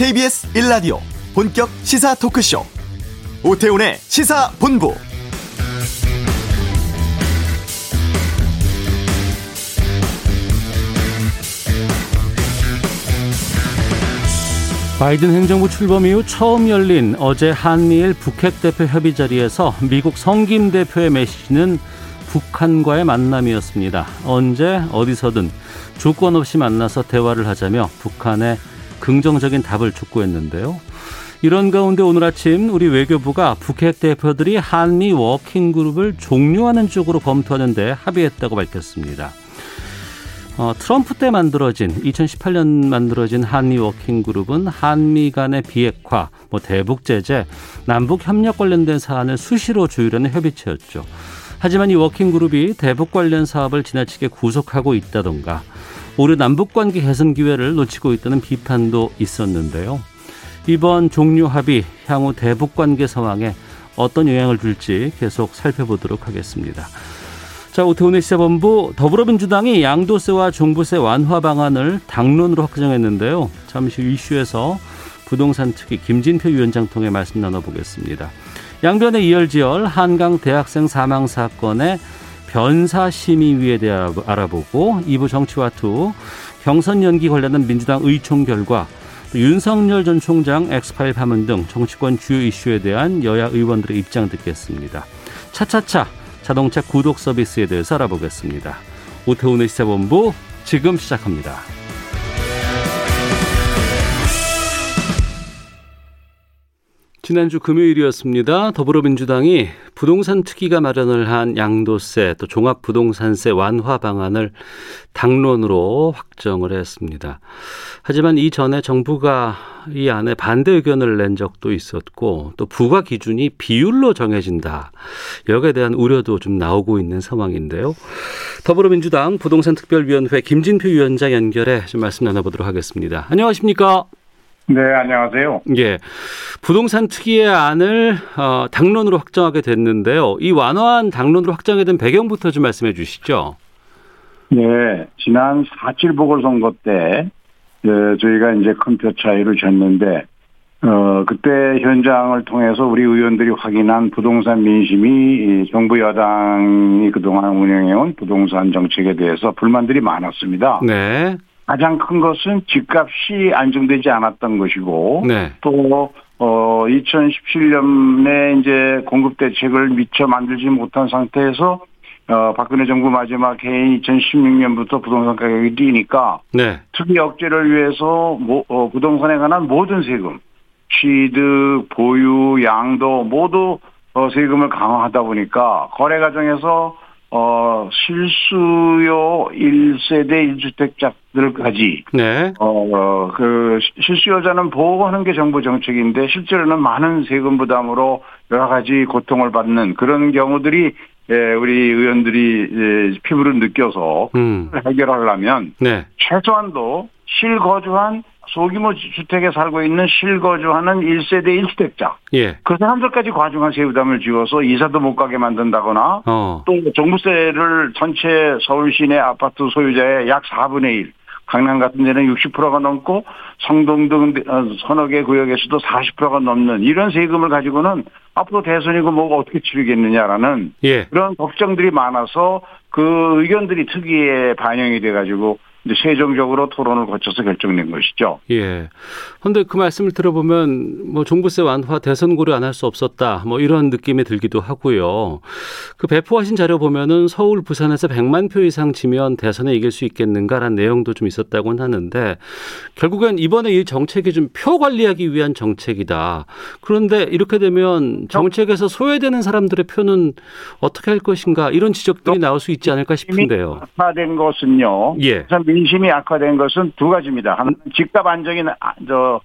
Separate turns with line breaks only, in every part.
KBS 1라디오 본격 시사 토크쇼 오태훈의 시사본부
바이든 행정부 출범 이후 처음 열린 어제 한미일 북핵 대표 협의 자리에서 미국 성김 대표의 메시지는 북한과의 만남이었습니다. 언제 어디서든 조건 없이 만나서 대화를 하자며 북한의 긍정적인 답을 촉구했는데요. 이런 가운데 오늘 아침 우리 외교부가 북핵 대표들이 한미 working group을 종료하는 쪽으로 검토하는데 합의했다고 밝혔습니다. 어, 트럼프 때 만들어진 2018년 만들어진 한미 working group은 한미 간의 비핵화, 뭐 대북 제재, 남북 협력 관련된 사안을 수시로 조율하는 협의체였죠. 하지만 이 working group이 대북 관련 사업을 지나치게 구속하고 있다던가 오히려 남북 관계 개선 기회를 놓치고 있다는 비판도 있었는데요. 이번 종료 합의 향후 대북 관계 상황에 어떤 영향을 줄지 계속 살펴보도록 하겠습니다. 자, 오태훈의 시사본부 더불어민주당이 양도세와 종부세 완화 방안을 당론으로 확정했는데요. 잠시 이슈에서 부동산 특위 김진표 위원장 통해 말씀 나눠보겠습니다. 양변의 이열치열 한강 대학생 사망 사건의 변사심의위에 대해 알아보고 2부 정치와 투 경선 연기 관련한 민주당 의총 결과 윤석열 전 총장 엑스파일 파문 등 정치권 주요 이슈에 대한 여야 의원들의 입장 듣겠습니다. 차차차 자동차 구독 서비스에 대해서 알아보겠습니다. 오태훈의 시사본부 지금 시작합니다. 지난주 금요일이었습니다. 더불어민주당이 부동산 특위가 마련을 한 양도세 또 종합부동산세 완화 방안을 당론으로 확정을 했습니다. 하지만 이전에 정부가 이 안에 반대 의견을 낸 적도 있었고 또 부과 기준이 비율로 정해진다. 여기에 대한 우려도 좀 나오고 있는 상황인데요. 더불어민주당 부동산특별위원회 김진표 위원장 연결해 좀 말씀 나눠보도록 하겠습니다. 안녕하십니까?
네, 안녕하세요.
예. 부동산 특위의 안을 어, 당론으로 확정하게 됐는데요. 이 완화안 당론으로 확정이 된 배경부터 좀 말씀해 주시죠.
네, 지난 4.7 보궐선거 때 예, 저희가 이제 큰 표 차이를 졌는데 어, 그때 현장을 통해서 우리 의원들이 확인한 부동산 민심이 정부 여당이 그동안 운영해온 부동산 정책에 대해서 불만들이 많았습니다.
네.
가장 큰 것은 집값이 안정되지 않았던 것이고
네.
또 어, 2017년에 이제 공급 대책을 미처 만들지 못한 상태에서 어, 박근혜 정부 마지막 해인 2016년부터 부동산 가격이 뛰니까
네.
투기 억제를 위해서 모, 어, 부동산에 관한 모든 세금, 취득, 보유, 양도 모두 어, 세금을 강화하다 보니까 거래 과정에서 어, 실수요 1세대 1주택자들까지,
네.
어, 그, 실수요자는 보호하는 게 정부 정책인데, 실제로는 많은 세금 부담으로 여러 가지 고통을 받는 그런 경우들이, 예, 우리 의원들이, 예, 피부를 느껴서,
음.
해결하려면,
네.
최소한도 실거주한 소규모 주택에 살고 있는 실거주하는 1세대 1주택자.
예.
그 사람들까지 과중한 세부 담을 지워서 이사도 못 가게 만든다거나
어.
또 종부세를 전체 서울 시내 아파트 소유자의 약 4분의 1, 강남 같은 데는 60%가 넘고 성동 등 어, 서너 개 구역에서도 40%가 넘는 이런 세금을 가지고는 앞으로 대선이고 뭐가 어떻게 치르겠느냐라는
예.
그런 걱정들이 많아서 그 의견들이 특위에 반영이 돼가지고 이제 최종적으로 토론을 거쳐서 결정된 것이죠.
예. 근데 그 말씀을 들어보면 뭐 종부세 완화 대선 고려 안 할 수 없었다. 뭐 이런 느낌이 들기도 하고요. 그 배포하신 자료 보면은 서울 부산에서 100만 표 이상 지면 대선에 이길 수 있겠는가라는 내용도 좀 있었다고는 하는데 결국엔 이번에 이 정책이 좀 표 관리하기 위한 정책이다. 그런데 이렇게 되면 정책에서 소외되는 사람들의 표는 어떻게 할 것인가 이런 지적들이 나올 수 있지 않을까 싶은데요.
악화된 것은요.
예.
민심이 악화된 것은 두 가지입니다. 하나는 집값 안정이 아- 저,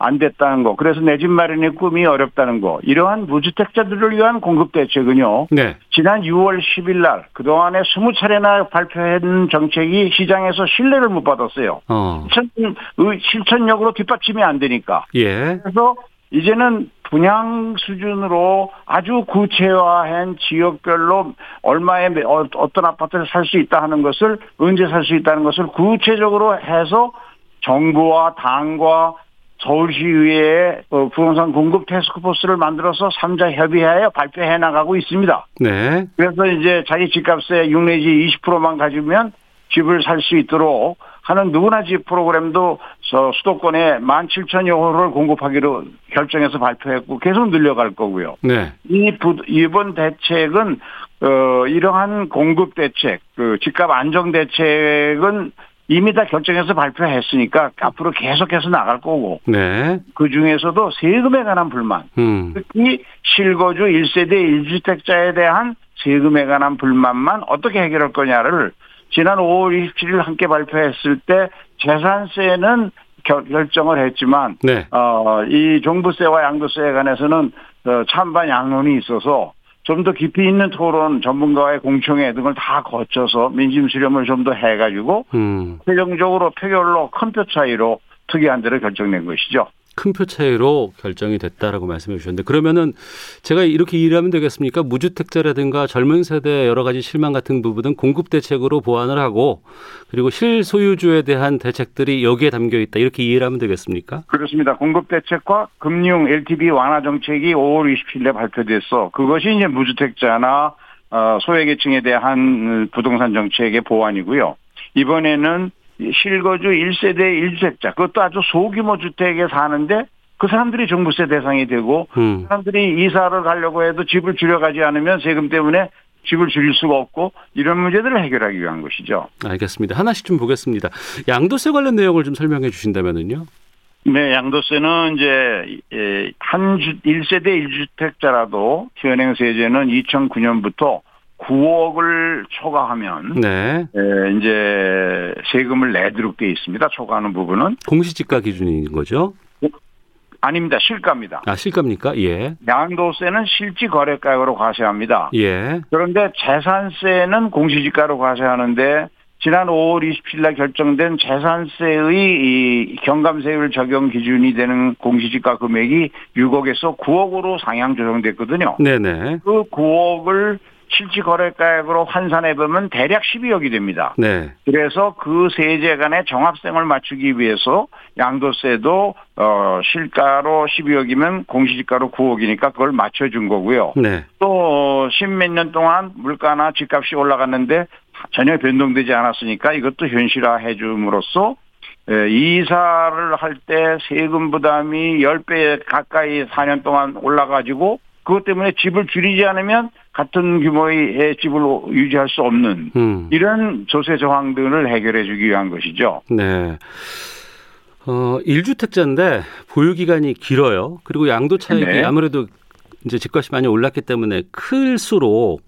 안 됐다는 거. 그래서 내 집 마련의 꿈이 어렵다는 거. 이러한 무주택자들을 위한 공급 대책은요.
네.
지난 6월 10일 날 그동안에 20차례나 발표한 정책이 시장에서 신뢰를 못 받았어요.
어.
실천, 실천력으로 뒷받침이 안 되니까.
예.
그래서 이제는 분양 수준으로 아주 구체화한 지역별로 얼마에 매- 어- 어떤 아파트를 살 수 있다 하는 것을 언제 살 수 있다는 것을 구체적으로 해서 정부와 당과 서울시의회에 어, 부동산 공급 테스크포스를 만들어서 3자 협의하여 발표해 나가고 있습니다.
네.
그래서 이제 자기 집값의 6 내지 20%만 가지면 집을 살 수 있도록 하는 누구나 집 프로그램도 수도권에 17,000여 호를 공급하기로 결정해서 발표했고 계속 늘려갈 거고요.
네.
이 부, 이번 대책은 어 이러한 공급 대책, 그 집값 안정 대책은 이미 다 결정해서 발표했으니까 앞으로 계속해서 나갈 거고.
네.
그 중에서도 세금에 관한 불만.
음.
특히 실거주 1세대 1주택자에 대한 세금에 관한 불만만 어떻게 해결할 거냐를 지난 5월 27일 함께 발표했을 때 재산세는 결정을 했지만
네.
어, 이 종부세와 양도세에 관해서는 어, 찬반 양론이 있어서 좀 더 깊이 있는 토론, 전문가와의 공청회 등을 다 거쳐서 민심 수렴을 좀 더 해가지고
음.
최종적으로 표결로 큰 표 차이로 특이한 대로 결정된 것이죠.
큰 표 차이로 결정이 됐다라고 말씀해 주셨는데 그러면은 제가 이렇게 이해하면 되겠습니까? 무주택자라든가 젊은 세대 여러 가지 실망 같은 부분은 공급 대책으로 보완을 하고 그리고 실소유주에 대한 대책들이 여기에 담겨 있다 이렇게 이해를 하면 되겠습니까?
그렇습니다. 공급 대책과 금융 LTV 완화 정책이 5월 27일에 발표됐어. 그것이 이제 무주택자나 어, 소외계층에 대한 부동산 정책의 보완이고요. 이번에는 실거주 1세대 1주택자 그것도 아주 소규모 주택에 사는데 그 사람들이 종부세 대상이 되고
음.
그 사람들이 이사를 가려고 해도 집을 줄여가지 않으면 세금 때문에 집을 줄일 수가 없고 이런 문제들을 해결하기 위한 것이죠.
알겠습니다. 하나씩 좀 보겠습니다. 양도세 관련 내용을 좀 설명해 주신다면은요.
네, 양도세는 이제 한 주, 1세대 1주택자라도 현행 세제는 2009년부터 9억을 초과하면
네.
에, 이제 세금을 내도록 되어 있습니다. 초과하는 부분은
공시지가 기준인 거죠?
아닙니다. 실가입니다.
아 실가입니까? 예.
양도세는 실지 거래가액으로 과세합니다.
예.
그런데 재산세는 공시지가로 과세하는데 지난 5월 27일 날 결정된 재산세의 이 경감세율 적용 기준이 되는 공시지가 금액이 6억에서 9억으로 상향 조정됐거든요.
네네.
그 9억을 실지 거래가액으로 환산해 보면 대략 12억이 됩니다.
네.
그래서 그 세제 간의 정합성을 맞추기 위해서 양도세도 어 실가로 12억이면 공시지가로 9억이니까 그걸 맞춰준 거고요.
네.
또 십몇 년 동안 물가나 집값이 올라갔는데 전혀 변동되지 않았으니까 이것도 현실화해 줌으로써 이사를 할 때 세금 부담이 10배 가까이 4년 동안 올라가지고 그것 때문에 집을 줄이지 않으면 같은 규모의 집을 유지할 수 없는
음.
이런 조세 저항 등을 해결해 주기 위한 것이죠.
네. 어, 1주택자인데 보유 기간이 길어요. 그리고 양도 차익이
네.
아무래도 이제 집값이 많이 올랐기 때문에 클수록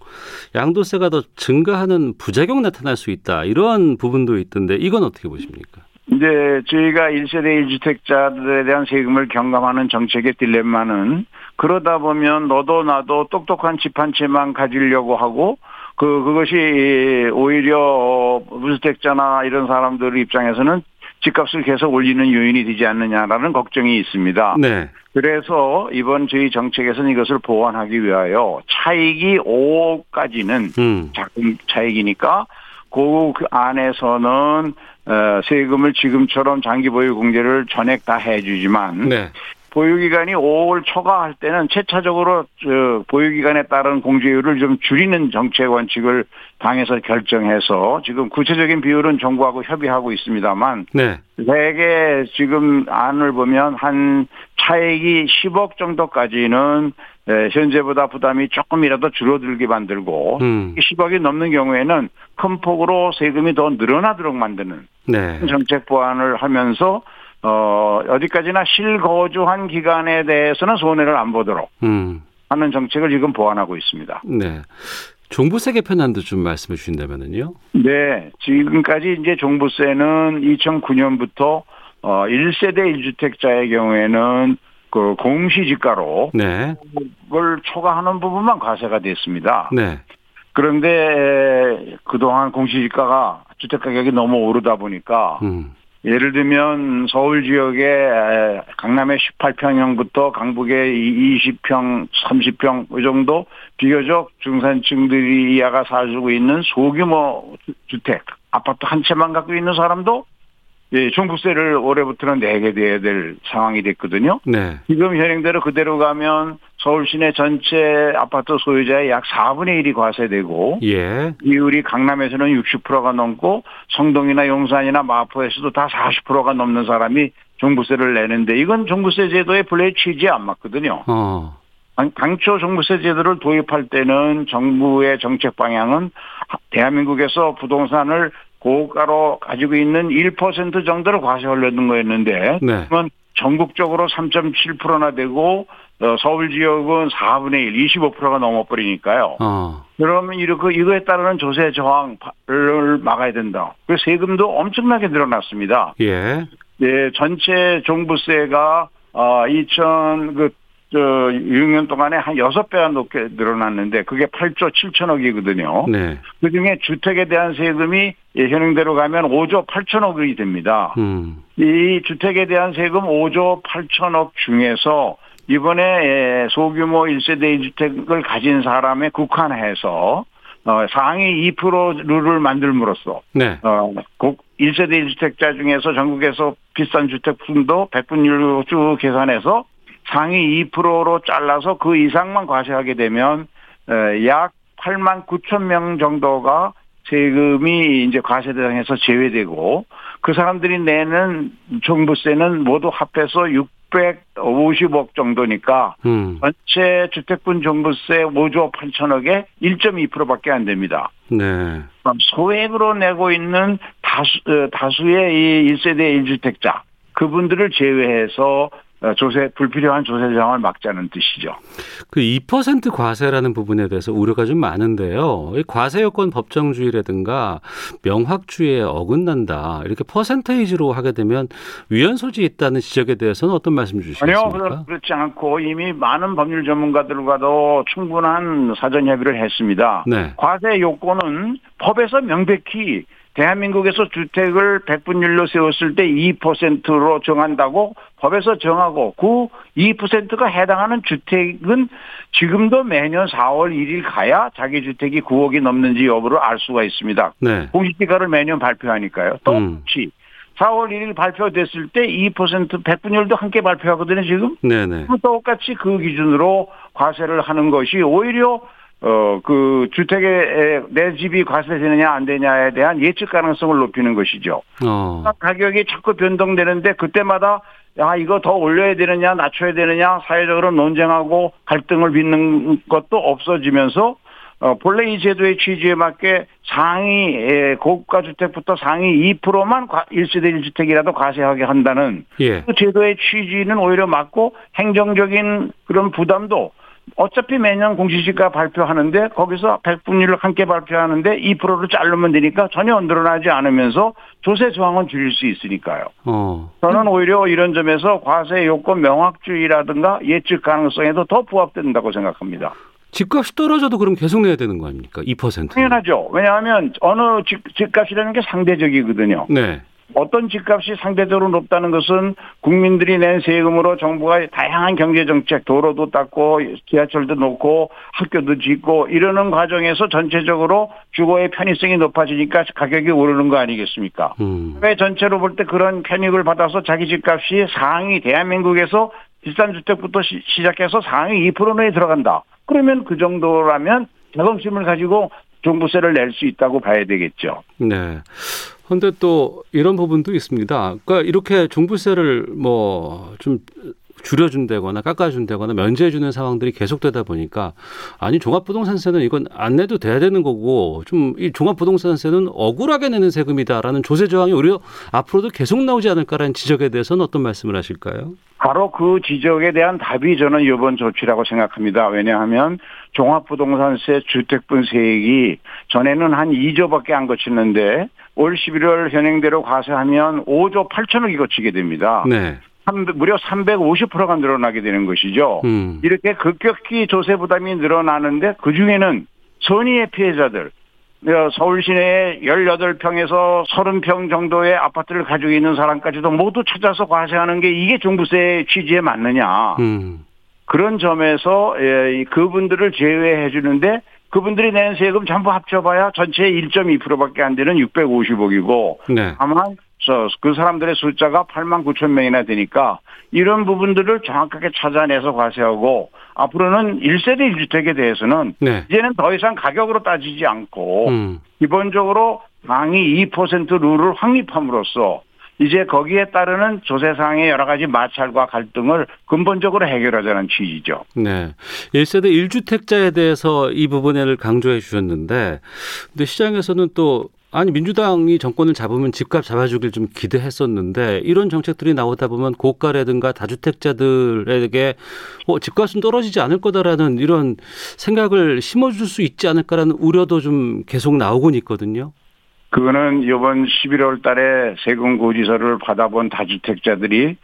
양도세가 더 증가하는 부작용 나타날 수 있다. 이런 부분도 있던데 이건 어떻게 보십니까?
이제 저희가 1세대 1주택자들에 대한 세금을 경감하는 정책의 딜레마는 그러다 보면 너도 나도 똑똑한 집 한 채만 가지려고 하고 그 그것이 오히려 무주택자나 이런 사람들 입장에서는 집값을 계속 올리는 요인이 되지 않느냐라는 걱정이 있습니다.
네.
그래서 이번 저희 정책에서는 이것을 보완하기 위하여 차익이 5억까지는
음.
자금 차익이니까 그 안에서는 어, 세금을 지금처럼 장기 보유 공제를 전액 다 해주지만
네.
보유기간이 5월 초과할 때는 최차적으로 저 보유기간에 따른 공제율을 좀 줄이는 정책 원칙을 당에서 결정해서 지금 구체적인 비율은 정부하고 협의하고 있습니다만
네.
대개 지금 안을 보면 한 차액이 10억 정도까지는 에, 현재보다 부담이 조금이라도 줄어들게 만들고
음.
10억이 넘는 경우에는 큰 폭으로 세금이 더 늘어나도록 만드는
네.
정책 보완을 하면서 어 어디까지나 실거주한 기간에 대해서는 손해를 안 보도록
음.
하는 정책을 지금 보완하고 있습니다.
네. 종부세 개편안도 좀 말씀해 주신다면은요.
네, 지금까지 이제 종부세는 2009년부터 어 1세대 1주택자의 경우에는 그 공시지가로
네.
그걸 초과하는 부분만 과세가 됐습니다.
네.
그런데 그동안 공시지가가 주택 가격이 너무 오르다 보니까
음.
예를 들면 서울 지역의 강남의 18평형부터 강북의 20평, 30평 이 정도 비교적 중산층들이 이하가 살고 있는 소규모 주택 아파트 한 채만 갖고 있는 사람도 예, 종부세를 올해부터는 내게 돼야 될 상황이 됐거든요.
네.
지금 현행대로 그대로 가면 서울 시내 전체 아파트 소유자의 약 4분의 1이 과세되고
예.
이율이 강남에서는 60%가 넘고 성동이나 용산이나 마포에서도 다 40%가 넘는 사람이 종부세를 내는데 이건 종부세 제도의 본래 취지에 안 맞거든요.
어.
당- 당초 종부세 제도를 도입할 때는 정부의 정책 방향은 하- 대한민국에서 부동산을 고가로 가지고 있는 1% 정도를 과세하려는 거였는데
네.
그러면 전국적으로 3.7%나 되고 어, 서울 지역은 4분의 1, 25%가 넘어버리니까요.
어.
그러면 이렇게 이거에 따르는 조세 저항을 막아야 된다. 그 세금도 엄청나게 늘어났습니다.
예.
예, 전체 종부세가 어 2000, 그, 저, 6년 동안에 한 6배가 넘게 늘어났는데, 그게 8조 7천억이거든요.
네.
그 중에 주택에 대한 세금이 예, 현행대로 가면 5조 8천억이 됩니다.
음.
이 주택에 대한 세금 5조 8천억 중에서 이번에 예, 소규모 1세대 1주택을 가진 사람에 국한해서 어, 상위 2% 룰을 만들므로써
네.
어, 국 1세대 1주택자 중에서 전국에서 비싼 주택품도 백분율로 쭉 계산해서 상위 2%로 잘라서 그 이상만 과세하게 되면 에, 약 8만 9천 명 정도가 세금이 이제 과세 대상에서 제외되고 그 사람들이 내는 종부세는 모두 합해서 650억 정도니까
음.
전체 주택분 종부세 5조 8천억에 1.2%밖에 안 됩니다.
네.
그럼 소액으로 내고 있는 다수, 어, 다수의 이 1세대 1주택자 그분들을 제외해서 어, 조세 불필요한 조세 저항을 막자는 뜻이죠.
그 2% 과세라는 부분에 대해서 우려가 좀 많은데요. 이 과세 요건 법정주의라든가 명확주의에 어긋난다. 이렇게 퍼센테이지로 하게 되면 위헌 소지 있다는 지적에 대해서는 어떤 말씀
아니요,
주시겠습니까?
그렇- 그렇지 않고 이미 많은 법률 전문가들과도 충분한 사전 협의를 했습니다.
네.
과세 요건은 법에서 명백히 대한민국에서 주택을 백분율로 세웠을 때 2%로 정한다고 법에서 정하고 그 2%가 해당하는 주택은 지금도 매년 4월 1일 가야 자기 주택이 9억이 넘는지 여부를 알 수가 있습니다.
네.
공시지가를 매년 발표하니까요.
음.
똑같이 4월 1일 발표됐을 때 2% 백분율도 함께 발표하거든요, 지금.
네네.
똑같이 그 기준으로 과세를 하는 것이 오히려 어 그 주택에 에, 내 집이 과세 되느냐 안 되냐에 대한 예측 가능성을 높이는 것이죠.
어.
가격이 자꾸 변동되는데 그때마다 야 이거 더 올려야 되느냐 낮춰야 되느냐 사회적으로 논쟁하고 갈등을 빚는 것도 없어지면서 어 본래 이 제도의 취지에 맞게 상위 에, 고가 주택부터 상위 2%만 1세대 1주택이라도 과세하게 한다는
예.
그 제도의 취지는 오히려 맞고 행정적인 그런 부담도 어차피 매년 공시지가 발표하는데 거기서 백분율을 함께 발표하는데 2%를 자르면 되니까 전혀 늘어나지 않으면서 조세 저항은 줄일 수 있으니까요.
어.
저는 오히려 이런 점에서 과세 요건 명확주의라든가 예측 가능성에도 더 부합된다고 생각합니다.
집값이 떨어져도 그럼 계속 내야 되는 거 아닙니까? 2%.
당연하죠. 왜냐하면 어느 집, 집값이라는 게 상대적이거든요.
네.
어떤 집값이 상대적으로 높다는 것은 국민들이 낸 세금으로 정부가 다양한 경제 정책, 도로도 닦고 지하철도 놓고 학교도 짓고 이러는 과정에서 전체적으로 주거의 편의성이 높아지니까 가격이 오르는 거 아니겠습니까?
음.
왜 전체로 볼 때 그런 편익을 받아서 자기 집값이 상위 대한민국에서 비싼 주택부터 시, 시작해서 상위 2% 내에 들어간다. 그러면 그 정도라면 자긍심을 가지고 종부세를 낼 수 있다고 봐야 되겠죠.
네. 근데 또 이런 부분도 있습니다. 그러니까 이렇게 종부세를 뭐 좀 줄여준다거나 깎아준다거나 면제해주는 상황들이 계속되다 보니까 아니 종합부동산세는 이건 안 내도 돼야 되는 거고 좀 이 종합부동산세는 억울하게 내는 세금이다라는 조세 저항이 오히려 앞으로도 계속 나오지 않을까라는 지적에 대해서는 어떤 말씀을 하실까요?
바로 그 지적에 대한 답이 저는 이번 조치라고 생각합니다. 왜냐하면 종합부동산세 주택분세액이 전에는 한 2조밖에 안 거치는데 올 11월 현행대로 과세하면 5조 8천억이 거치게 됩니다.
네.
무려 350%가 늘어나게 되는 것이죠.
음.
이렇게 급격히 조세 부담이 늘어나는데 그 중에는 선의의 피해자들, 어, 서울 시내에 18평에서 30평 정도의 아파트를 가지고 있는 사람까지도 모두 찾아서 과세하는 게 이게 종부세 취지에 맞느냐.
음.
그런 점에서 예, 그분들을 제외해 주는데 그분들이 내는 세금 전부 합쳐봐야 전체의 1.2%밖에 안 되는 650억이고
네.
다만 그 사람들의 숫자가 8만 9천 명이나 되니까 이런 부분들을 정확하게 찾아내서 과세하고 앞으로는 1세대 1주택에 대해서는
네.
이제는 더 이상 가격으로 따지지 않고
음.
기본적으로 당이 2% 룰을 확립함으로써 이제 거기에 따르는 조세상의 여러 가지 마찰과 갈등을 근본적으로 해결하자는 취지죠.
네. 1세대 1주택자에 대해서 이 부분을 강조해 주셨는데 근데 시장에서는 또 아니 민주당이 정권을 잡으면 집값 잡아주길 좀 기대했었는데 이런 정책들이 나오다 보면 고가라든가 다주택자들에게 어, 집값은 떨어지지 않을 거다라는 이런 생각을 심어줄 수 있지 않을까라는 우려도 좀 계속 나오곤 있거든요.
그거는 이번 11월 달에 세금 고지서를 받아본 다주택자들이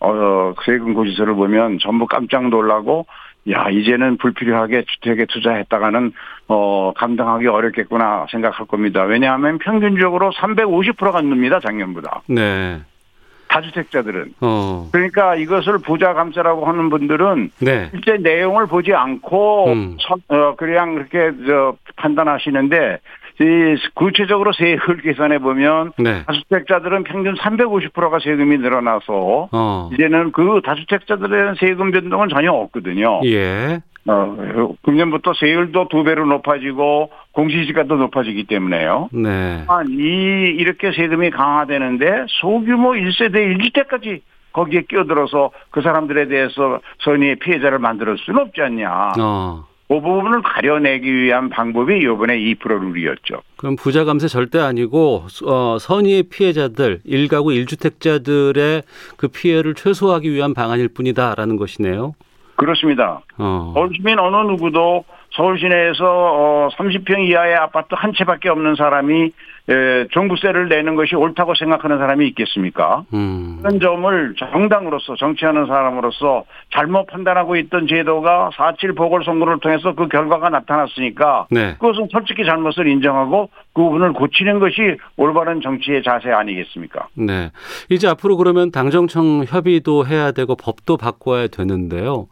어 세금 고지서를 보면 전부 깜짝 놀라고 야 이제는 불필요하게 주택에 투자했다가는 어 감당하기 어렵겠구나 생각할 겁니다. 왜냐하면 평균적으로 350%가 늡니다 작년보다.
네.
다주택자들은.
어.
그러니까 이것을 부자 감세라고 하는 분들은
네.
실제 내용을 보지 않고
음.
선- 어 그냥 그렇게 저 판단하시는데 이 구체적으로 세율 계산해 보면
네.
다주택자들은 평균 350%가 세금이 늘어나서
어.
이제는 그 다주택자들의 세금 변동은 전혀 없거든요.
예.
어, 금년부터 세율도 두 배로 높아지고 공시지가도 높아지기 때문에요.
네.
아, 이 이렇게 세금이 강화되는데 소규모 1세대 1주택까지 거기에 끼어들어서 그 사람들에 대해서 선의의 피해자를 만들 수는 없지 않냐.
어.
그 부분을 가려내기 위한 방법이 이번에 2% 룰이었죠.
그럼 부자 감세 절대 아니고 어, 선의의 피해자들, 일가구 일주택자들의 그 피해를 최소화하기 위한 방안일 뿐이다라는 것이네요.
그렇습니다.
어.
시민 어느 누구도 서울 시내에서 어 30평 이하의 아파트 한 채밖에 없는 사람이 에, 종부세를 내는 것이 옳다고 생각하는 사람이 있겠습니까?
음.
그런 점을 정당으로서 정치하는 사람으로서 잘못 판단하고 있던 제도가 4.7 보궐선거를 통해서 그 결과가 나타났으니까
네.
그것은 솔직히 잘못을 인정하고 그 부분을 고치는 것이 올바른 정치의 자세 아니겠습니까?
네. 이제 앞으로 그러면 당정청 협의도 해야 되고 법도 바꿔야 되는데요.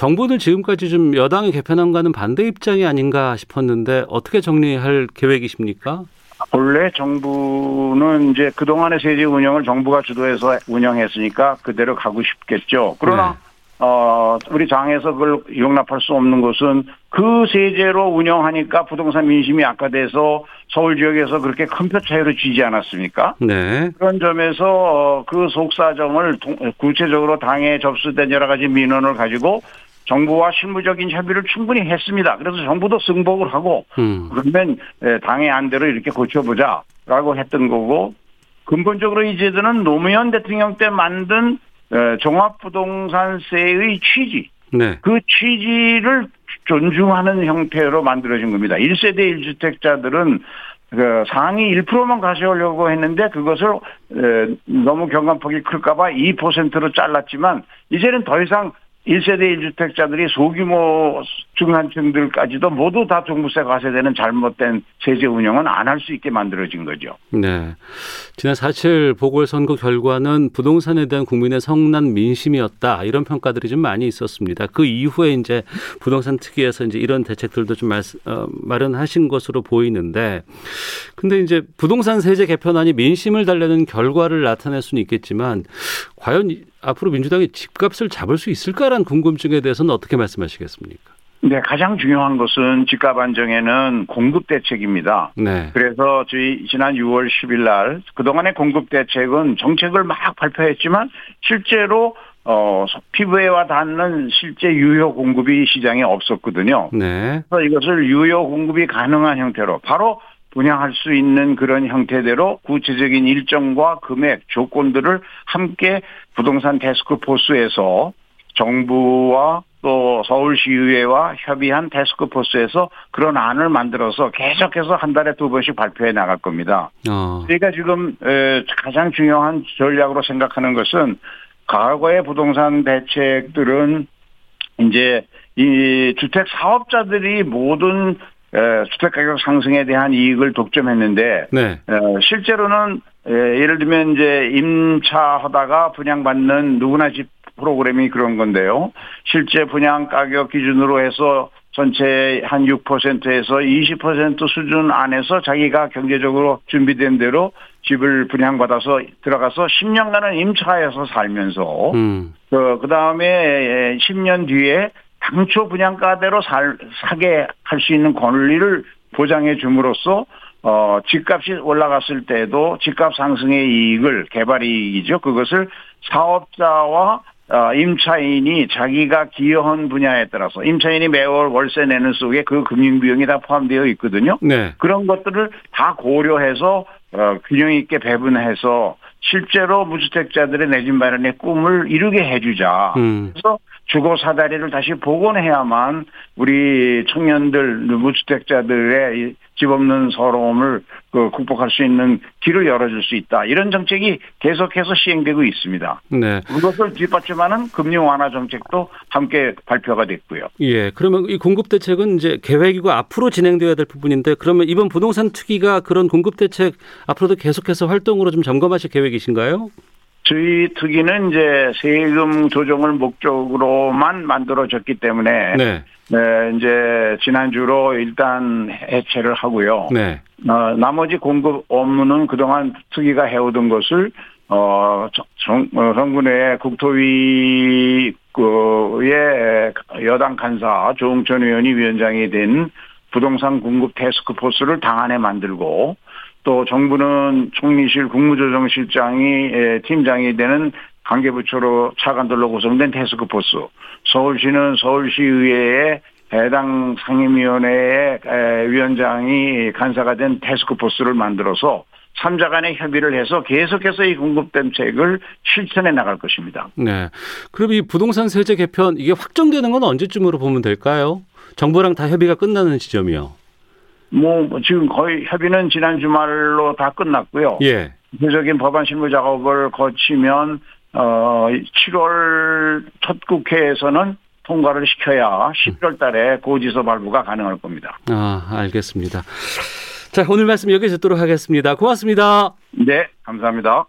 정부는 지금까지 좀 여당의 개편안과는 반대 입장이 아닌가 싶었는데 어떻게 정리할 계획이십니까?
본래 정부는 이제 그동안의 세제 운영을 정부가 주도해서 운영했으니까 그대로 가고 싶겠죠. 그러나
네.
어 우리 당에서 그걸 용납할 수 없는 것은 그 세제로 운영하니까 부동산 민심이 악화돼서 서울 지역에서 그렇게 큰 표 차이로 지지 않았습니까?
네.
그런 점에서 어, 그 속사정을 동- 구체적으로 당에 접수된 여러 가지 민원을 가지고 정부와 실무적인 협의를 충분히 했습니다. 그래서 정부도 승복을 하고
음.
그러면 에, 당의 안대로 이렇게 고쳐보자라고 했던 거고 근본적으로 이 제도는 노무현 대통령 때 만든 에, 종합부동산세의 취지
네.
그 취지를 존중하는 형태로 만들어진 겁니다. 1세대 1주택자들은 그 상위 1%만 가져오려고 했는데 그것을 에, 너무 경감폭이 클까봐 2%로 잘랐지만 이제는 더 이상 1세대 1주택자들이 소규모 중산층들까지도 모두 다 종부세 과세되는 잘못된 세제 운영은 안 할 수 있게 만들어진 거죠.
네. 지난 4.7 보궐선거 결과는 부동산에 대한 국민의 성난 민심이었다. 이런 평가들이 좀 많이 있었습니다. 그 이후에 이제 부동산 특위에서 이제 이런 대책들도 좀 말, 어, 마련하신 것으로 보이는데 근데 이제 부동산 세제 개편안이 민심을 달래는 결과를 나타낼 수는 있겠지만 과연 이- 앞으로 민주당이 집값을 잡을 수 있을까라는 궁금증에 대해서는 어떻게 말씀하시겠습니까?
네, 가장 중요한 것은 집값 안정에는 공급 대책입니다.
네.
그래서 저희 지난 6월 10일 날 그동안의 공급 대책은 정책을 막 발표했지만 실제로 어 피부에와 닿는 실제 유효 공급이 시장에 없었거든요.
네.
그래서 이것을 유효 공급이 가능한 형태로 바로 분양할 수 있는 그런 형태대로 구체적인 일정과 금액 조건들을 함께 부동산 데스크 포스에서 정부와 또 서울시의회와 협의한 데스크 포스에서 그런 안을 만들어서 계속해서 한 달에 두 번씩 발표해 나갈 겁니다.
어.
저희가 지금 에, 가장 중요한 전략으로 생각하는 것은 과거의 부동산 대책들은 이제 이 주택 사업자들이 모든 에, 주택 가격 상승에 대한 이익을 독점했는데
네.
어, 실제로는 에, 예를 들면 이제 임차하다가 분양받는 누구나 집 프로그램이 그런 건데요. 실제 분양 가격 기준으로 해서 전체 한 6%에서 20% 수준 안에서 자기가 경제적으로 준비된 대로 집을 분양받아서 들어가서 10년간은 임차해서 살면서 음. 그, 그 다음에 10년 뒤에 당초 분양가대로 살, 사게 할 수 있는 권리를 보장해 줌으로써 어, 집값이 올라갔을 때도 집값 상승의 이익을 개발 이익이죠. 그것을 사업자와 어, 임차인이 자기가 기여한 분야에 따라서 임차인이 매월 월세 내는 속에 그 금융 비용이 다 포함되어 있거든요. 네. 그런 것들을 다 고려해서 어, 균형 있게 배분해서 실제로 무주택자들의 내 집 마련의 꿈을 이루게 해주자. 음. 그래서 주거 사다리를 다시 복원해야만 우리 청년들 무주택자들의 집 없는 서러움을 그 극복할 수 있는 길을 열어줄 수 있다. 이런 정책이 계속해서 시행되고 있습니다. 네. 그것을 뒷받침하는 금융 완화 정책도 함께 발표가 됐고요.
예. 그러면 이 공급 대책은 이제 계획이고 앞으로 진행되어야 될 부분인데 그러면 이번 부동산 투기가 그런 공급 대책 앞으로도 계속해서 활동으로 좀 점검하실 계획이신가요?
저희 특위는 이제 세금 조정을 목적으로만 만들어졌기 때문에 네. 네, 이제 지난주로 일단 해체를 하고요. 네. 어, 나머지 공급 업무는 그동안 특위가 해오던 것을 어, 정, 어, 정부의 국토위의 여당 간사 조홍천 의원이 위원장이 된 부동산 공급 테스크포스를 당 안에 만들고 또 정부는 총리실 국무조정실장이 팀장이 되는 관계부처로 차관들로 구성된 테스크포스, 서울시는 서울시의회의 해당 상임위원회의 위원장이 간사가 된 테스크포스를 만들어서 3자 간의 협의를 해서 계속해서 이 공급대책을 실천해 나갈 것입니다.
네. 그럼 이 부동산 세제 개편 이게 확정되는 건 언제쯤으로 보면 될까요? 정부랑 다 협의가 끝나는 지점이요.
뭐 지금 거의 협의는 지난 주말로 다 끝났고요. 예. 구체적인 법안 실무 작업을 거치면 어 7월 첫 국회에서는 통과를 시켜야 11월 달에 고지서 발부가 가능할 겁니다.
아, 알겠습니다. 자, 오늘 말씀 여기서 듣도록 하겠습니다. 고맙습니다.
네, 감사합니다.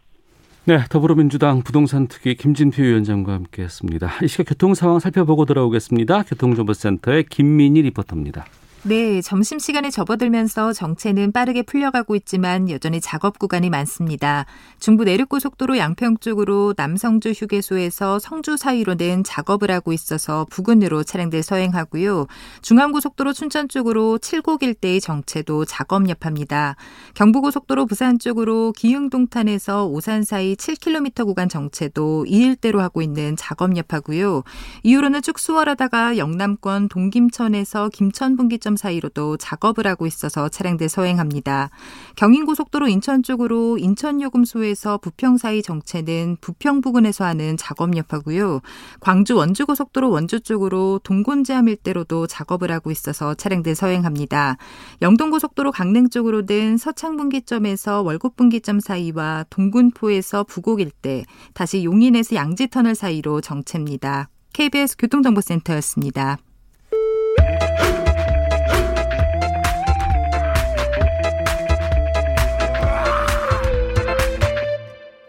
네, 더불어민주당 부동산 특위 김진표 위원장과 함께했습니다. 이 시각 교통 상황 살펴보고 돌아오겠습니다. 교통정보센터의 김민희 리포터입니다.
네, 점심시간에 접어들면서 정체는 빠르게 풀려가고 있지만 여전히 작업 구간이 많습니다. 중부 내륙고속도로 양평 쪽으로 남성주 휴게소에서 성주 사이로는 작업을 하고 있어서 부근으로 차량들 서행하고요. 중앙고속도로 춘천 쪽으로 칠곡 일대의 정체도 작업 여파입니다. 경부고속도로 부산 쪽으로 기흥동탄에서 오산 사이 7km 구간 정체도 이 일대로 하고 있는 작업 여파고요. 이후로는 쭉 수월하다가 영남권 동김천에서 김천 분기점 사이로도 작업을 하고 있어서 차량들 서행합니다. 경인고속도로 인천 쪽으로 인천요금소에서 부평 사이 정체는 부평 부근에서 하는 작업 여파고요. 광주 원주고속도로 원주 쪽으로 동곤제암 일대로도 작업을 하고 있어서 차량들 서행합니다. 영동고속도로 강릉 쪽으로는 서창분기점에서 월곡분기점 사이와 동군포에서 부곡 일대, 다시 용인에서 양지터널 사이로 정체입니다. KBS 교통정보센터였습니다.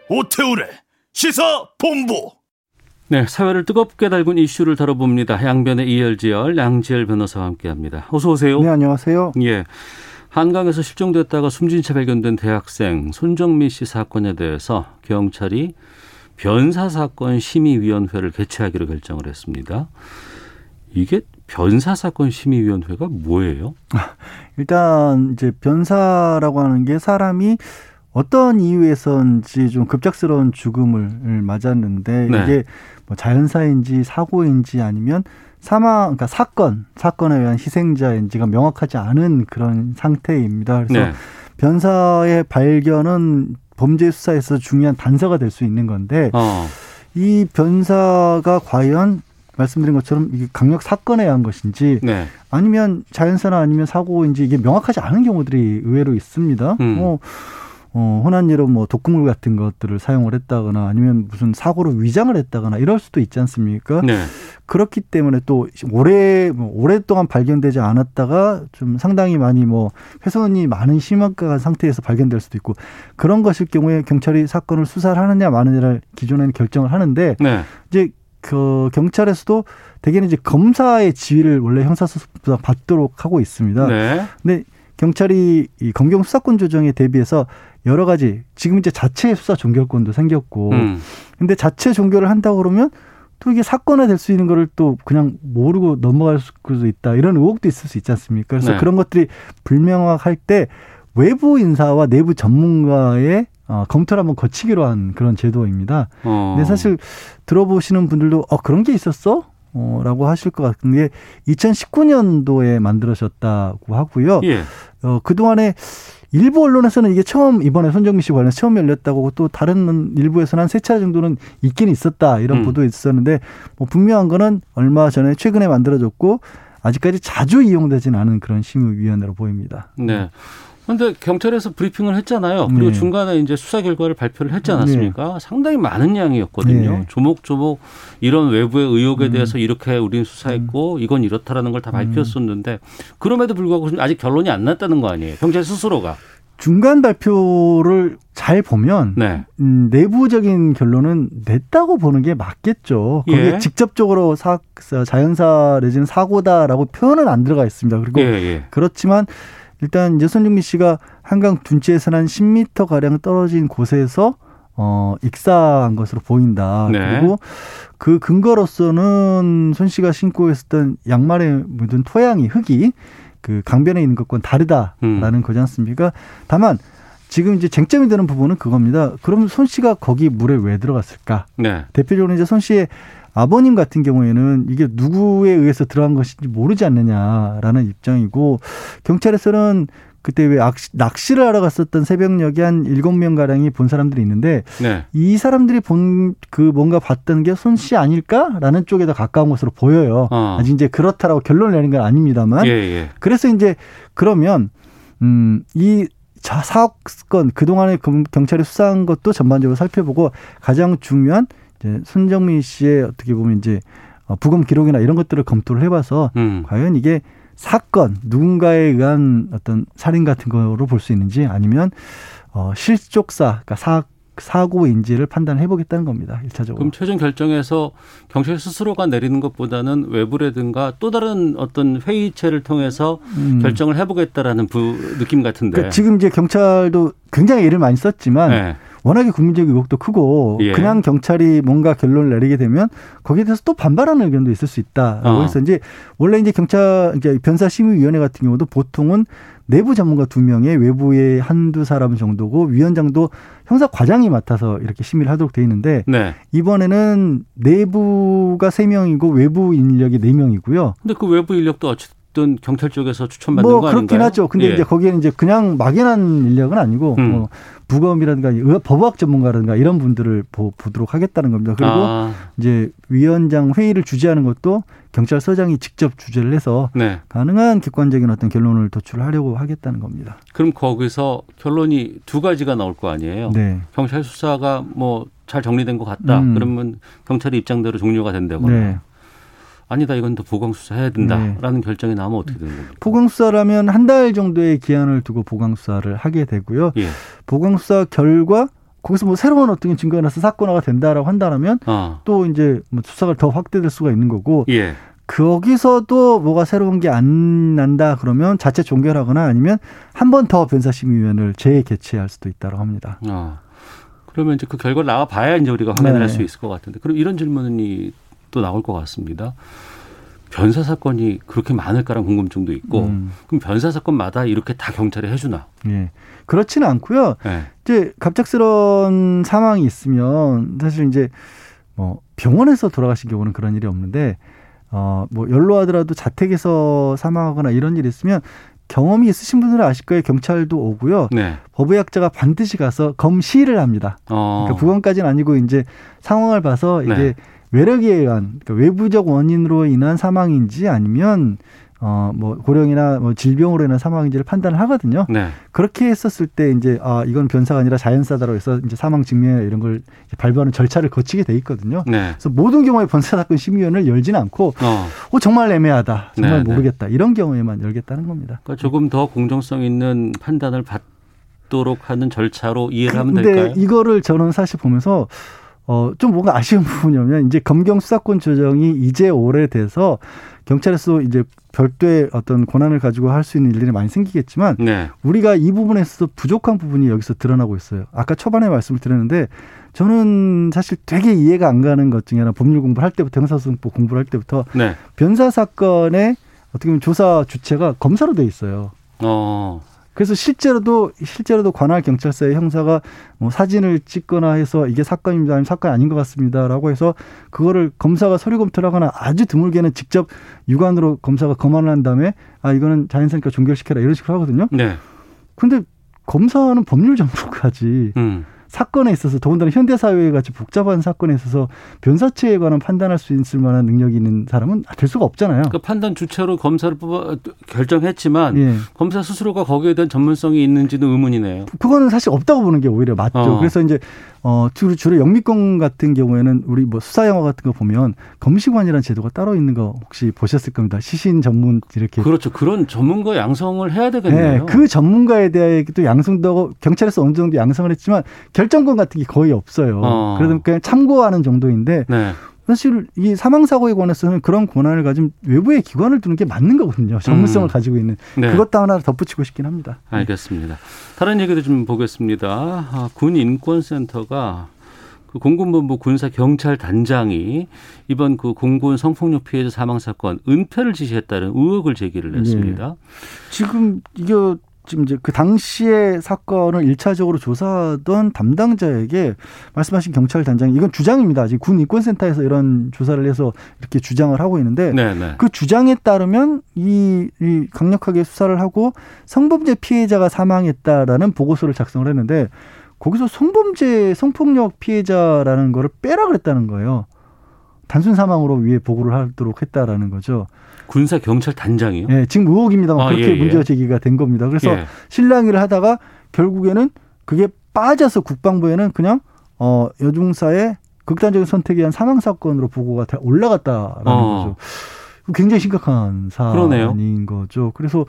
오태우래 시사 본부.
네, 사회를 뜨겁게 달군 이슈를 다뤄봅니다. 양변의 이열지열 양지열 변호사와 함께합니다. 어서 오세요.
네, 안녕하세요.
예. 한강에서 실종됐다가 숨진 채 발견된 대학생 손정민 씨 사건에 대해서 경찰이 변사 사건 심의위원회를 개최하기로 결정을 했습니다. 이게 변사 사건 심의위원회가 뭐예요?
일단 이제 변사라고 하는 게 사람이 어떤 이유에서인지 좀 급작스러운 죽음을 맞았는데 네. 이게 뭐 자연사인지 사고인지 아니면 사망, 그러니까 사건, 사건에 의한 희생자인지가 명확하지 않은 그런 상태입니다. 그래서 네. 변사의 발견은 범죄 수사에서 중요한 단서가 될 수 있는 건데 어. 이 변사가 과연 말씀드린 것처럼 이게 강력 사건에 의한 것인지 네. 아니면 자연사나 아니면 사고인지 이게 명확하지 않은 경우들이 의외로 있습니다. 음. 뭐 어, 흔한 예로 뭐 독극물 같은 것들을 사용을 했다거나 아니면 무슨 사고로 위장을 했다거나 이럴 수도 있지 않습니까? 네. 그렇기 때문에 또 오래 뭐 오랫동안 발견되지 않았다가 좀 상당히 많이 뭐 훼손이 많은 심각한 상태에서 발견될 수도 있고 그런 것일 경우에 경찰이 사건을 수사를 하느냐 마느냐를 기존에는 결정을 하는데 네. 이제 그 경찰에서도 대개는 이제 검사의 지위를 원래 형사소송보다 받도록 하고 있습니다. 네. 근데 경찰이 이 검경 수사권 조정에 대비해서 여러 가지 지금 이제 자체 수사 종결권도 생겼고 음. 근데 자체 종결을 한다고 그러면 또 이게 사건화 될 수 있는 거를 또 그냥 모르고 넘어갈 수도 있다 이런 의혹도 있을 수 있지 않습니까? 그래서 네. 그런 것들이 불명확할 때 외부 인사와 내부 전문가의 어, 검토를 한번 거치기로 한 그런 제도입니다. 어. 근데 사실 들어보시는 분들도 어 그런 게 있었어? 어, 라고 하실 것 같은데 2019년도에 만들어졌다고 하고요. 예. 어, 그동안에 일부 언론에서는 이게 처음 이번에 손정미 씨 관련 처음 열렸다고 또 다른 일부에서는 한 세 차례 정도는 있긴 있었다 이런 음. 보도 있었는데 뭐 분명한 거는 얼마 전에 최근에 만들어졌고 아직까지 자주 이용되지는 않은 그런 심의위원회로 보입니다.
네. 그런데 경찰에서 브리핑을 했잖아요. 그리고 네. 중간에 이제 수사 결과를 발표를 했지 않았습니까? 네. 상당히 많은 양이었거든요. 네. 조목조목 이런 외부의 의혹에 음. 대해서 이렇게 우리는 수사했고 음. 이건 이렇다라는 걸다 음. 밝혔었는데 그럼에도 불구하고 아직 결론이 안 났다는 거 아니에요? 경찰 스스로가.
중간 발표를 잘 보면 네. 음, 내부적인 결론은 냈다고 보는 게 맞겠죠. 거기에 예. 직접적으로 사, 자연사 내지는 사고다라고 표현은 안 들어가 있습니다. 그리고 예, 예. 그렇지만 일단 이제 손흥민 씨가 한강 둔치에서 한 10m 가량 떨어진 곳에서 어, 익사한 것으로 보인다. 네. 그리고 그 근거로서는 손 씨가 신고 있었던 양말에 묻은 토양이 흙이 그 강변에 있는 것과는 다르다라는 음. 거지 않습니까? 다만 지금 이제 쟁점이 되는 부분은 그겁니다. 그럼 손 씨가 거기 물에 왜 들어갔을까? 네. 대표적으로 이제 손 씨의 아버님 같은 경우에는 이게 누구에 의해서 들어간 것인지 모르지 않느냐라는 입장이고 경찰에서는 그때 왜 낚시를 하러 갔었던 새벽녘에 한 일곱 명 가량이 본 사람들이 있는데 네. 이 사람들이 본 그 뭔가 봤던 게 손 씨 아닐까라는 쪽에 더 가까운 것으로 보여요. 어. 아직 이제 그렇다라고 결론을 내린 건 아닙니다만. 예, 예. 그래서 이제 그러면 음이 사건 그동안에 경찰이 수사한 것도 전반적으로 살펴보고 가장 중요한 이제 손정민 씨의 어떻게 보면 이제 어, 부검 기록이나 이런 것들을 검토를 해봐서 음. 과연 이게 사건 누군가에 의한 어떤 살인 같은 거로 볼 수 있는지 아니면 어 실족사 그러니까 사 사고 인지를 판단해 보겠다는 겁니다. 일차적으로
그럼 최종 결정에서 경찰 스스로가 내리는 것보다는 외부라든가 또 다른 어떤 회의체를 통해서 음. 결정을 해 보겠다라는 부, 느낌 같은데.
그러니까 지금 이제 경찰도 굉장히 애를 많이 썼지만 네. 워낙에 국민적 의혹도 크고 예. 그냥 경찰이 뭔가 결론을 내리게 되면 거기에 대해서 또 반발하는 의견도 있을 수 있다라고 어. 해서 이제 원래 이제 경찰 이제 변사 심의위원회 같은 경우도 보통은 내부 전문가 두 명에 외부의 한두 사람 정도고 위원장도 형사 과장이 맡아서 이렇게 심의를 하도록 돼 있는데 네. 이번에는 내부가 세 명이고 외부 인력이 네 명이고요.
근데 그 외부 인력도 어쨌든 어떤 경찰 쪽에서 추천받는 뭐 거 아닌가요?
그렇긴 하죠. 근데 예. 이제 거기에는 이제 그냥 막연한 인력은 아니고 음. 뭐 부검이라든가 법학 전문가라든가 이런 분들을 보, 도록 하겠다는 겁니다. 그리고 아. 이제 위원장 회의를 주재하는 것도 경찰서장이 직접 주재를 해서 네. 가능한 객관적인 어떤 결론을 도출하려고 하겠다는 겁니다.
그럼 거기서 결론이 두 가지가 나올 거 아니에요? 네. 경찰 수사가 뭐 잘 정리된 것 같다. 음. 그러면 경찰의 입장대로 종료가 된다거나. 네. 아니다 이건 더 보강 수사해야 된다라는 네. 결정이 나오면 어떻게 되는 겁니까?
보강 수사라면 한 달 정도의 기한을 두고 보강 수사를 하게 되고요. 예. 보강 수사 결과 거기서 뭐 새로운 어떤 증거가 나서 사건화가 된다라고 한다면 어. 또 이제 뭐 수사가 더 확대될 수가 있는 거고 예. 거기서도 뭐가 새로운 게 안 난다 그러면 자체 종결하거나 아니면 한 번 더 변사심의위원을 재개최할 수도 있다고 합니다. 어.
그러면 이제 그 결과 나와 봐야 이제 우리가 확인을 네. 할수 있을 것 같은데 그럼 이런 질문이 또 나올 것 같습니다. 변사 사건이 그렇게 많을까라는 궁금증도 있고 음. 그럼 변사 사건마다 이렇게 다 경찰이 해주나?
예. 그렇지는 않고요. 네. 이제 갑작스러운 상황이 있으면 사실 이제 뭐 병원에서 돌아가신 경우는 그런 일이 없는데 어뭐 연로하더라도 자택에서 사망하거나 이런 일이 있으면 경험이 있으신 분들은 아실 거예요. 경찰도 오고요. 네. 법의학자가 반드시 가서 검시를 합니다. 어. 그러니까 부검까지는 아니고 이제 상황을 봐서 이게 네. 외력에 의한 그러니까 외부적 원인으로 인한 사망인지 아니면 어 뭐 고령이나 뭐 질병으로 인한 사망인지를 판단을 하거든요. 네. 그렇게 했었을 때 이제 아 이건 변사가 아니라 자연사다라고 해서 이제 사망 증명이나 이런 걸 발부하는 절차를 거치게 돼 있거든요. 네. 그래서 모든 경우에 변사 사건 심의위원을 열지는 않고 어. 어 정말 애매하다, 정말 네, 네. 모르겠다 이런 경우에만 열겠다는 겁니다.
그러니까 조금 더 공정성 있는 판단을 받도록 하는 절차로 이해를 하면 될까요?
근데 이거를 저는 사실 보면서 어, 좀 뭔가 아쉬운 부분이냐면 이제 검경 수사권 조정이 이제 오래돼서 경찰에서 이제 별도의 어떤 권한을 가지고 할 수 있는 일들이 많이 생기겠지만 네. 우리가 이 부분에서 부족한 부분이 여기서 드러나고 있어요. 아까 초반에 말씀을 드렸는데 저는 사실 되게 이해가 안 가는 것 중에 하나 법률 공부를 할 때부터 형사소송법 공부를 할 때부터 네. 변사 사건의 어떻게 보면 조사 주체가 검사로 돼 있어요. 어. 그래서 실제로도 실제로도 관할 경찰서의 형사가 뭐 사진을 찍거나 해서 이게 사건입니다, 아니면 사건이 아닌 것 같습니다라고 해서 그거를 검사가 서류 검토를 하거나 아주 드물게는 직접 육안으로 검사가 검안을 한 다음에 아 이거는 자연스럽게 종결시켜라 이런 식으로 하거든요. 네. 근데 검사는 법률 전문가지. 음. 사건에 있어서 더군다나 현대 사회에 같이 복잡한 사건에 있어서 변사체에 관한 판단할 수 있을 만한 능력이 있는 사람은 될 수가 없잖아요.
그 판단 주체로 검사를 뽑아 결정했지만 예. 검사 스스로가 거기에 대한 전문성이 있는지는 의문이네요.
그거는 사실 없다고 보는 게 오히려 맞죠. 어. 그래서 이제 어, 주로, 주로 영미권 같은 경우에는 우리 뭐 수사 영화 같은 거 보면 검시관이라는 제도가 따로 있는 거 혹시 보셨을 겁니다. 시신 전문 이렇게.
그렇죠. 그런 전문가 양성을 해야 되겠네요.
네, 그 전문가에 대해 또 양성도 하고 경찰에서 어느 정도 양성을 했지만 결정권 같은 게 거의 없어요. 어. 그래서 그냥 참고하는 정도인데 네. 사실 이 사망 사고에 관해서는 그런 권한을 가진 외부의 기관을 두는 게 맞는 거거든요. 전문성을 음. 가지고 있는 네. 그것도 하나 덧붙이고 싶긴 합니다.
알겠습니다. 다른 얘기도 좀 보겠습니다. 아, 군 인권센터가 그 공군본부 군사 경찰 단장이 이번 그 공군 성폭력 피해자 사망 사건 은폐를 지시했다는 의혹을 제기를 했습니다. 네.
지금 이게 지금 이제 그 당시에 사건을 일차적으로 조사하던 담당자에게 말씀하신 경찰 단장이 이건 주장입니다. 아직 군 인권센터에서 이런 조사를 해서 이렇게 주장을 하고 있는데 네네. 네. 그 주장에 따르면 이, 이 강력하게 수사를 하고 성범죄 피해자가 사망했다라는 보고서를 작성을 했는데 거기서 성범죄 성폭력 피해자라는 거를 빼라 그랬다는 거예요. 단순 사망으로 위에 보고를 하도록 했다라는 거죠.
군사 경찰 단장이요?
네, 지금 의혹입니다만 아, 그렇게 예, 예. 문제가 제기가 된 겁니다. 그래서 예. 실랑이를 하다가 결국에는 그게 빠져서 국방부에는 그냥 어 여중사의 극단적인 선택에 의한 사망 사건으로 보고가 올라갔다라는 어. 거죠. 굉장히 심각한 사안인. 거죠. 그래서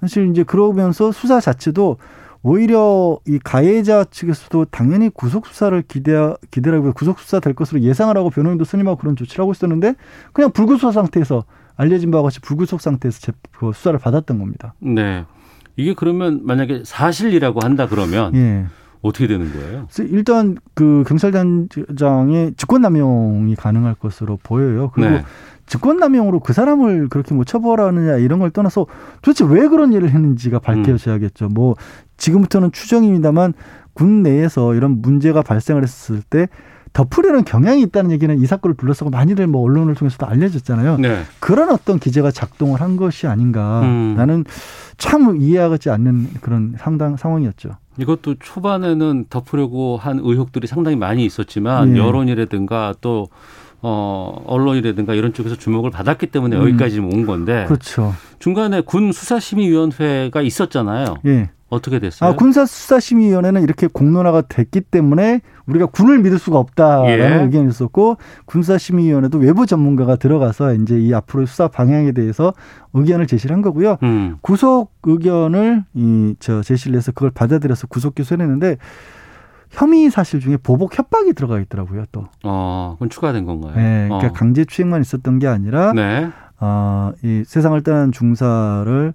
사실 이제 그러면서 수사 자체도 오히려 이 가해자 측에서도 당연히 구속 수사를 기대 기대라고 구속 수사 될 것으로 예상을 하고 변호인도 선임하고 그런 조치를 하고 있었는데 그냥 불구속 상태에서 알려진 바와 같이 불구속 상태에서 제, 그 수사를 받았던 겁니다.
네. 이게 그러면 만약에 사실이라고 한다 그러면 예. 어떻게 되는 거예요?
일단 그 경찰단장의 직권남용이 가능할 것으로 보여요. 그리고 네. 직권남용으로 그 사람을 그렇게 뭐 처벌하느냐 이런 걸 떠나서 도대체 왜 그런 일을 했는지가 밝혀져야겠죠. 음. 뭐 지금부터는 추정입니다만 군 내에서 이런 문제가 발생을 했을 때 덮으려는 경향이 있다는 얘기는 이 사건을 둘러싸고 많이들 뭐 언론을 통해서도 알려졌잖아요. 네. 그런 어떤 기재가 작동을 한 것이 아닌가. 음. 나는 참 이해하지 않는 그런 상당 상황이었죠.
이것도 초반에는 덮으려고 한 의혹들이 상당히 많이 있었지만 네. 여론이라든가 또 어, 언론이라든가 이런 쪽에서 주목을 받았기 때문에 음. 여기까지 온 건데.
그렇죠.
중간에 군 수사심의위원회가 있었잖아요. 예. 어떻게 됐어요?
아, 군사수사심의위원회는 이렇게 공론화가 됐기 때문에 우리가 군을 믿을 수가 없다라는 예. 의견이 있었고 군사심의위원회도 외부 전문가가 들어가서 이제 이 앞으로 수사 방향에 대해서 의견을 제시를 한 거고요. 음. 구속 의견을 이 저 제시를 해서 그걸 받아들여서 구속 기소했는데 혐의 사실 중에 보복 협박이 들어가 있더라고요. 또.
어, 그건 추가된 건가요?
네, 그러니까 어. 강제 추행만 있었던 게 아니라 네. 어, 이 세상을 떠난 중사를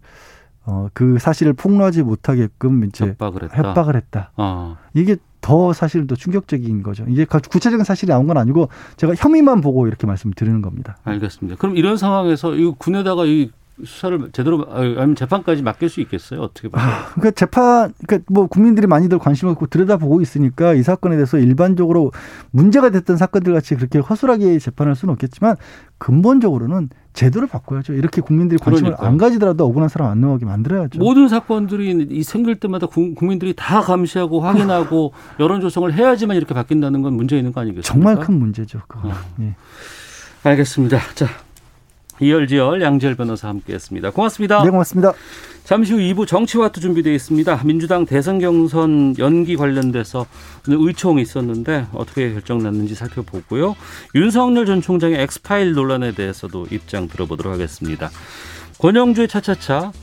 어, 그 사실을 폭로하지 못하게끔 이제 협박을 했다. 협박을 했다. 어. 이게 더 사실 더 충격적인 거죠. 이게 구체적인 사실이 나온 건 아니고 제가 혐의만 보고 이렇게 말씀을 드리는 겁니다.
알겠습니다. 그럼 이런 상황에서 이 군에다가 이 수사를 제대로 아니면 재판까지 맡길 수 있겠어요? 어떻게 봐요? 아,
그러니까 재판 그러니까 뭐 국민들이 많이들 관심을 갖고 들여다보고 있으니까 이 사건에 대해서 일반적으로 문제가 됐던 사건들 같이 그렇게 허술하게 재판할 수는 없겠지만 근본적으로는 제도를 바꿔야죠. 이렇게 국민들이 관심을 그러니까요. 안 가지더라도 억울한 사람 안 나오게 만들어야죠.
모든 사건들이 이 생길 때마다 국민들이 다 감시하고 확인하고 여론 조성을 해야지만 이렇게 바뀐다는 건 문제 있는 거 아니겠습니까?
정말 큰 문제죠. 그거. 어. 예.
알겠습니다. 자, 이열지열 양지열 변호사 함께했습니다. 고맙습니다.
네, 고맙습니다.
잠시 후 2부 정치와투 준비되어 있습니다. 민주당 대선 경선 연기 관련돼서 의총이 있었는데 어떻게 결정났는지 살펴보고요. 윤석열 전 총장의 엑스파일 논란에 대해서도 입장 들어보도록 하겠습니다. 권영주의 차차차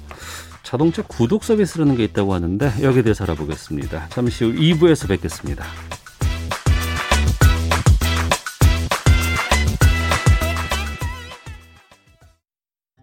자동차 구독 서비스라는 게 있다고 하는데 여기에 대해서 알아보겠습니다. 잠시 후 2부에서 뵙겠습니다.